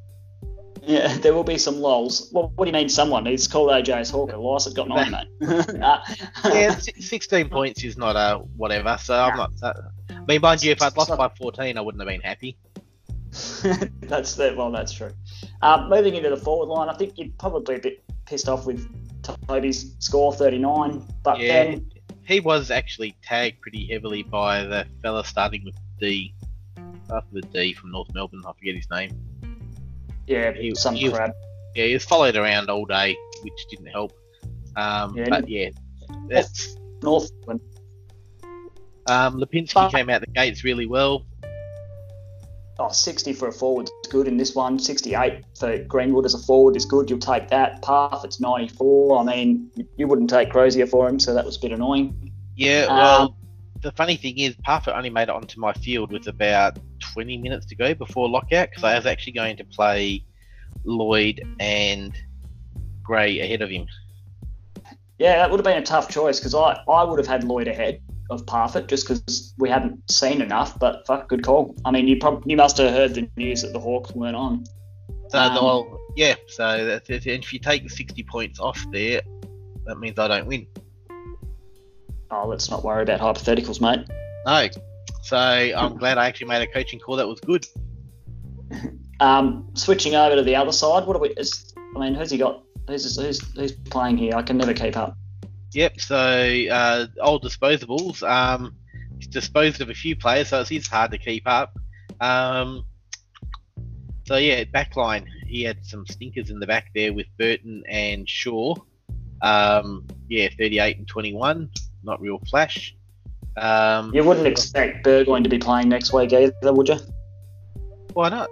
Yeah, there will be some lols. What, what do you mean, someone? It's called AJ's Hawker. Lysa's got nine, mate. Uh, yeah, 16 points is not a whatever. So I'm not. That, I mean, mind you, if I'd lost by 14, I wouldn't have been happy. that's the, well, that's true. Um, moving into the forward line, I think you're probably a bit pissed off with Toby's score 39, but Yeah. then He was actually tagged pretty heavily by the fella starting with D. After the D from North Melbourne, I forget his name. Yeah, he- some he was- crap. Yeah, he was followed around all day, which didn't help. Um, Yeah. but yeah, that's Northland. um, Lipinski But- came out the gates really well. Oh, 60 for a forward is good in this one. 68 for Greenwood as a forward is good. You'll take that. Path, it's 94. I mean, you- you wouldn't take Crozier for him, so that was a bit annoying. Yeah, Um, well, the funny thing is, Parfitt only made it onto my field with about 20 minutes to go before lockout because I was actually going to play Lloyd and Gray ahead of him. Yeah, that would have been a tough choice because I, I would have had Lloyd ahead of Parfitt just because we hadn't seen enough. But fuck, good call. I mean, you prob- you must have heard the news that the Hawks weren't on. So, Um, well, yeah, so that's. If you take 60 points off there, that means I don't win. Oh, let's not worry about hypotheticals, mate. No. So I'm glad I actually made a coaching call that was good. Um, switching over to the other side, what are we? Is, I mean, who's he got? Who's, who's who's playing here? I can never keep up. Yep. So uh, old disposables. Um, he's disposed of a few players, so it's, it's hard to keep up. Um, so yeah, backline. He had some stinkers in the back there with Burton and Shaw. Um, yeah, 38 and 21. Not real flash. Um, You wouldn't expect Burgoyne to be playing next week either, would you? Why not?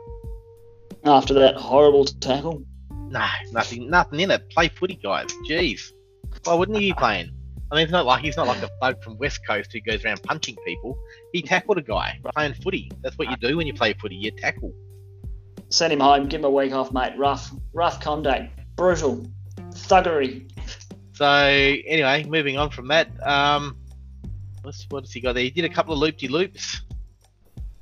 After that horrible tackle. No, nothing, nothing in it. Play footy, guys. Jeez, why wouldn't he be playing? I mean, it's not like he's not like a bug from West Coast who goes around punching people. He tackled a guy playing footy. That's what you do when you play footy. You tackle. Send him home. Give him a week off, mate. Rough, rough conduct, brutal, thuggery. So anyway, moving on from that. Um, what's what has he got there? He did a couple of loopy loops.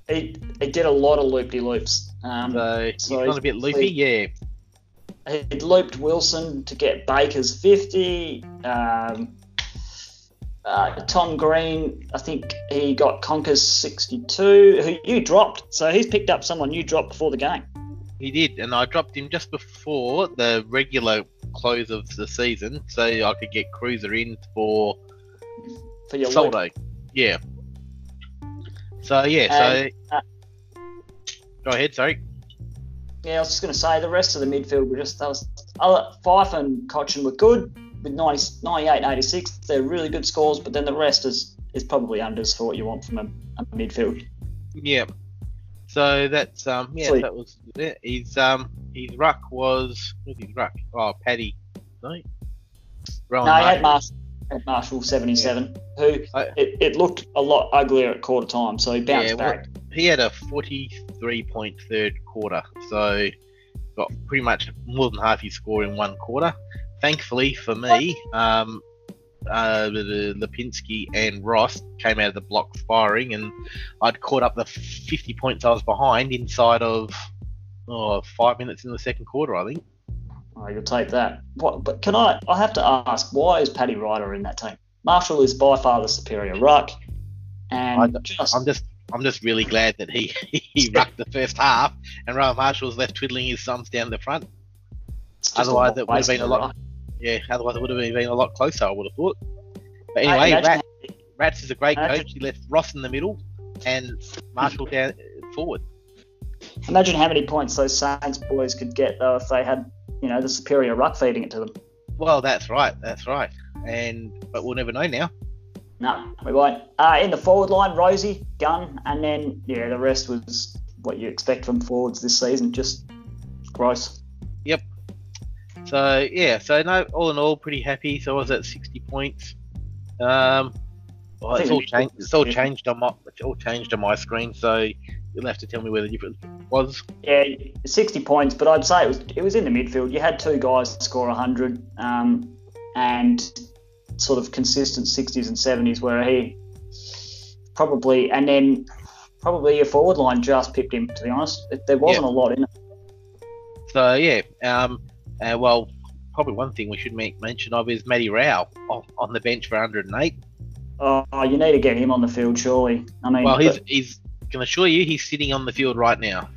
He, he did a lot of loopy loops. Um, So he's so gone a bit he's- loopy. Yeah. he looped Wilson to get Baker's 50. Um, uh, Tom Green, I think he got Conker's 62, who you dropped. So he's picked up someone you dropped before the game. He did, and I dropped him just before the regular close of the season, so I could get Cruiser in for for your. Soldo. Yeah. So yeah, so uh, go ahead. Sorry. Yeah, I was just going to say the rest of the midfield were just was other Fyfe and Cochin were good with 90, 98 and 86. They're really good scores, but then the rest is is probably unders for what you want from a, a midfield. Yeah. So that's um yeah Sweet. that was it. His um his ruck was who's his ruck? Oh Paddy. No. Rowan No, he had Marshall, had Marshall 77, who I- it, it looked a lot uglier at quarter time, so he bounced Yeah, well, he had a 43 point third quarter, so got pretty much more than half his score in one quarter. Thankfully for me, um, uh, Lipinski and Ross came out of the block firing, and I'd caught up the 50 points I was behind inside of oh, five minutes in the second quarter, I think. Oh, you'll take that. What, but can I? I have to ask, why is Paddy Ryder in that team? Marshall is by far the superior ruck, and I just I'm just I'm just really glad that he he rucked the first half, and Rowan Marshall's left twiddling his thumbs down the front. otherwise it would have been a lot-. Yeah, otherwise it would have been a lot closer, I would have thought. But anyway, imagine Rat, Rats is a great Imagine- coach. He left Ross in the middle and Marshall down forward. Imagine how many points those Saints boys could get though if they had, you know, the superior ruck feeding it to them. Well, that's right, that's right. And but we'll never know now. No, we won't. Uh, in the forward line, Rosie, Gunn, and then yeah, the rest was what you expect from forwards this season. Just gross. So yeah, so no, all in all, pretty happy. So I was at sixty points. Um, well, it's all changed. It's all changed on my. It's all changed on my screen. So you'll have to tell me where the difference was. Yeah, 60 points, but I'd say it was it was in the midfield. You had two guys score 100, um, and sort of consistent 60s and 70s, where he probably, and then probably your forward line just pipped him. To be honest, there wasn't a lot in it. So yeah, um, uh, well, probably one thing we should make mention of is Matty Rao on, the bench for 108. Oh, you need to get him on the field, surely. I mean, Well, he's he's can assure you he's sitting on the field right now.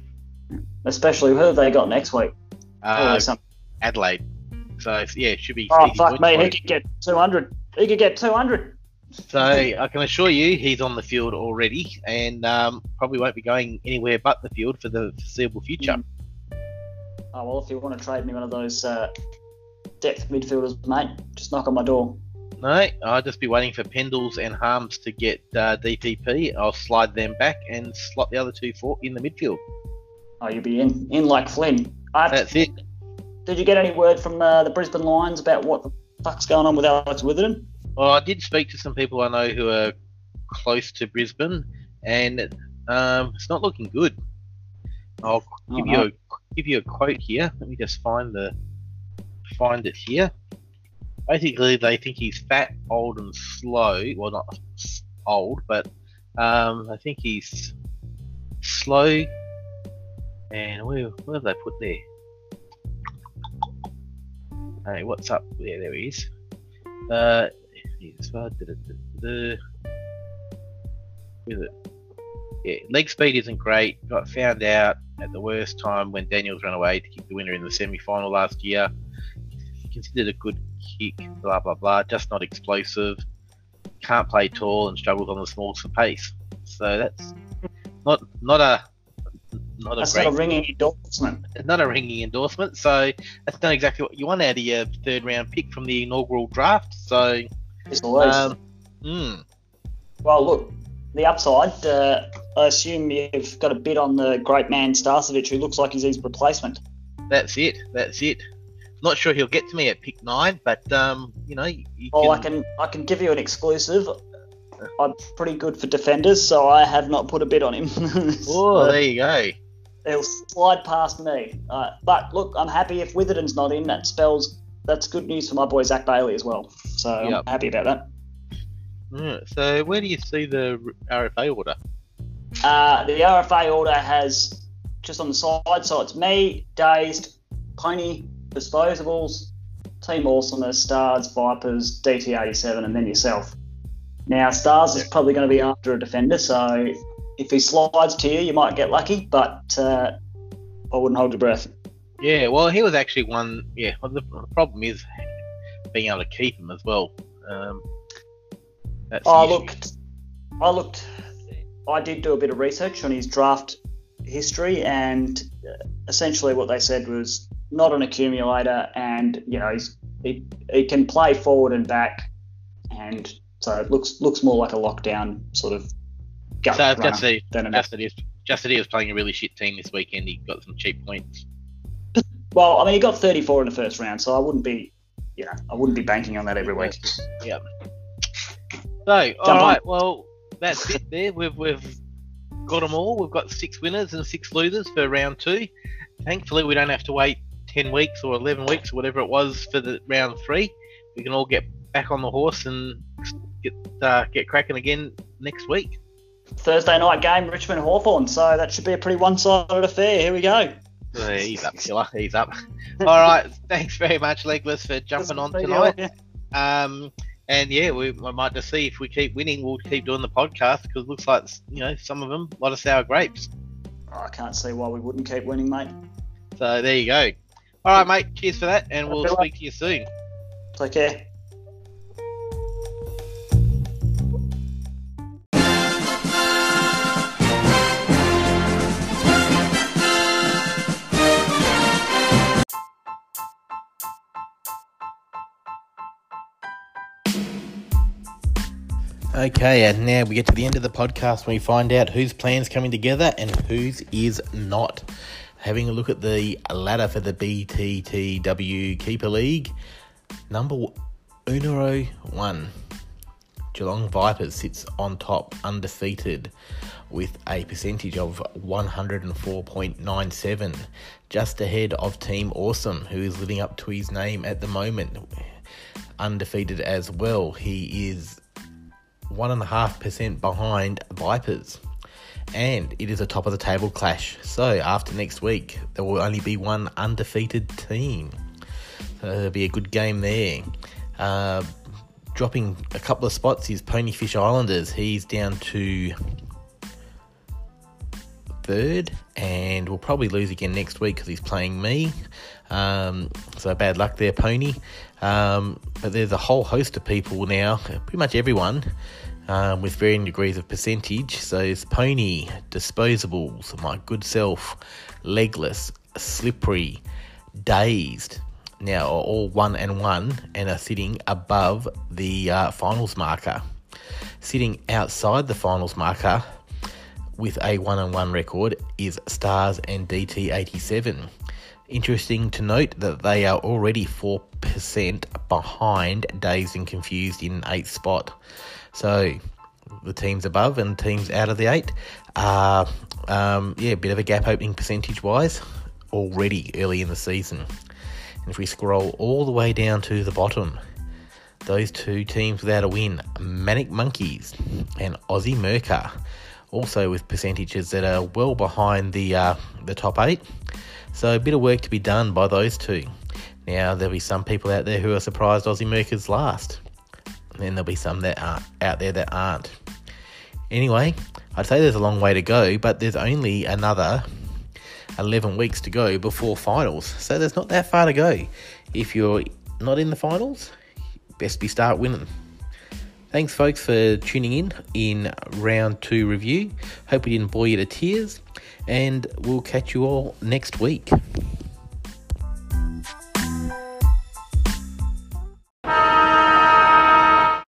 especially who have they got next week? Uh, Adelaide. So yeah, it should be. oh fuck me, he could get 200. He could get 200. So I can assure you he's on the field already, and um, probably won't be going anywhere but the field for the foreseeable future. Mm. Oh well, if you want to trade me one of those uh, depth midfielders, mate, just knock on my door. No, I'll just be waiting for Pendles and Harms to get uh, DPP. I'll slide them back and slot the other two for in the midfield. Oh, you'll be in in like Flynn. I That's it. Did you get any word from uh, the Brisbane Lions about what the fuck's going on with Alex Witherden? Well, I did speak to some people I know who are close to Brisbane, and um, it's not looking good. I'll give you a give you a quote here. Let me just find the find it here. Basically, they think he's fat, old, and slow. Well, not old, but um, I think he's slow. And where where have they put there? Hey, what's up? There, there he is. Uh, he's uh? Yeah, leg speed isn't great. Got found out at the worst time when Daniels ran away to kick the winner in the semi-final last year. Considered a good kick, blah blah blah. Just not explosive. Can't play tall and struggles on the smalls for pace. So that's not not a not a That's great not a ringing endorsement. not a ringing endorsement, so that's not exactly what you want out of your third round pick from the inaugural draft. So, It's the least. um, hmm, well, look, the upside. Uh, I assume you've got a bid on the great man Starcevic, who looks like he's his replacement. that's it. That's it. Not sure he'll get to me at pick nine, but um, you know, you Oh, I can, I can give you an exclusive. I'm pretty good for defenders, so I have not put a bid on him. Oh, there you go. He'll slide past me. Uh, but look, I'm happy if Witherden's not in. That spells that's good news for my boy Zac Bailey as well. So Yep. I'm happy about that. Yeah, so, where do you see the RFA order? Uh, the RFA order has just on the side, so it's me, Dazed, Pony, Disposables, Team Awesomeness, Stars, Vipers, DT87, and then yourself. Now, Stars is probably going to be after a defender, so if he slides to you, you might get lucky, but uh, I wouldn't hold your breath. Yeah, well, he was actually one. Yeah, well, the, the problem is being able to keep him as well. Um, that's the I looked, I looked, I did do a bit of research on his draft history, and uh, essentially what they said was not an accumulator, and you know he's he, he can play forward and back, and so it looks looks more like a lockdown sort of gut So runner just that, than an just that, he was, just that he was playing a really shit team this weekend. He got some cheap points. Well, I mean he got 34 in the first round, so I wouldn't be, you know, I wouldn't be banking on that every week. Yeah. So, all on. right. Well, that's it. There, we've we've got them all. We've got six winners and six losers for round two. Thankfully, we don't have to wait ten weeks or eleven weeks or whatever it was for the round three. We can all get back on the horse and get uh, get cracking again next week. Thursday night game, Richmond Hawthorn. So that should be a pretty one-sided affair. Here we go. Uh, he's up, killer. He's up. All right. Thanks very much, Legless, for jumping on tonight. Um, and yeah, we I might just see if we keep winning, we'll keep doing the podcast because it looks like you know some of them a lot of sour grapes. Oh, I can't see why we wouldn't keep winning, mate. So there you go. All right, mate. Cheers for that, and we'll speak to you soon. Take care. Okay, and now we get to the end of the podcast when we find out whose plan's coming together and whose is not. Having a look at the ladder for the BTTW Keeper League, number Unero 1. Geelong Vipers sits on top, undefeated, with a percentage of 104.97, just ahead of Team Awesome, who is living up to his name at the moment. Undefeated as well. He is 1.5% behind Vipers. and it is a top of the table clash. So after next week, there will only be one undefeated team. So there'll be a good game there. Uh, dropping a couple of spots is Ponyfish Islanders. He's down to third, and will probably lose again next week because he's playing me. Um, so bad luck there, Pony. Um, but there's a whole host of people now, pretty much everyone, um, with varying degrees of percentage. So it's Pony, Disposables, My Good Self, Legless, Slippery, Dazed. Now are all one and one and are sitting above the uh, finals marker. Sitting outside the finals marker with a one on one record is Stars and DT87. Interesting to note that they are already 4% behind Dazed and Confused in 8th spot. So the teams above and teams out of the 8 are, um, yeah, a bit of a gap opening percentage wise already early in the season. And if we scroll all the way down to the bottom, those two teams without a win, Manic Monkeys and Aussie Merker, also with percentages that are well behind the uh, the top eight. So a bit of work to be done by those two. Now there'll be some people out there who are surprised Aussie Merker's last. And then there'll be some that are out there that aren't. Anyway, I'd say there's a long way to go, but there's only another 11 weeks to go before finals. So there's not that far to go. If you're not in the finals, best be start winning. Thanks, folks, for tuning in in round two review. Hope we didn't bore you to tears, and we'll catch you all next week.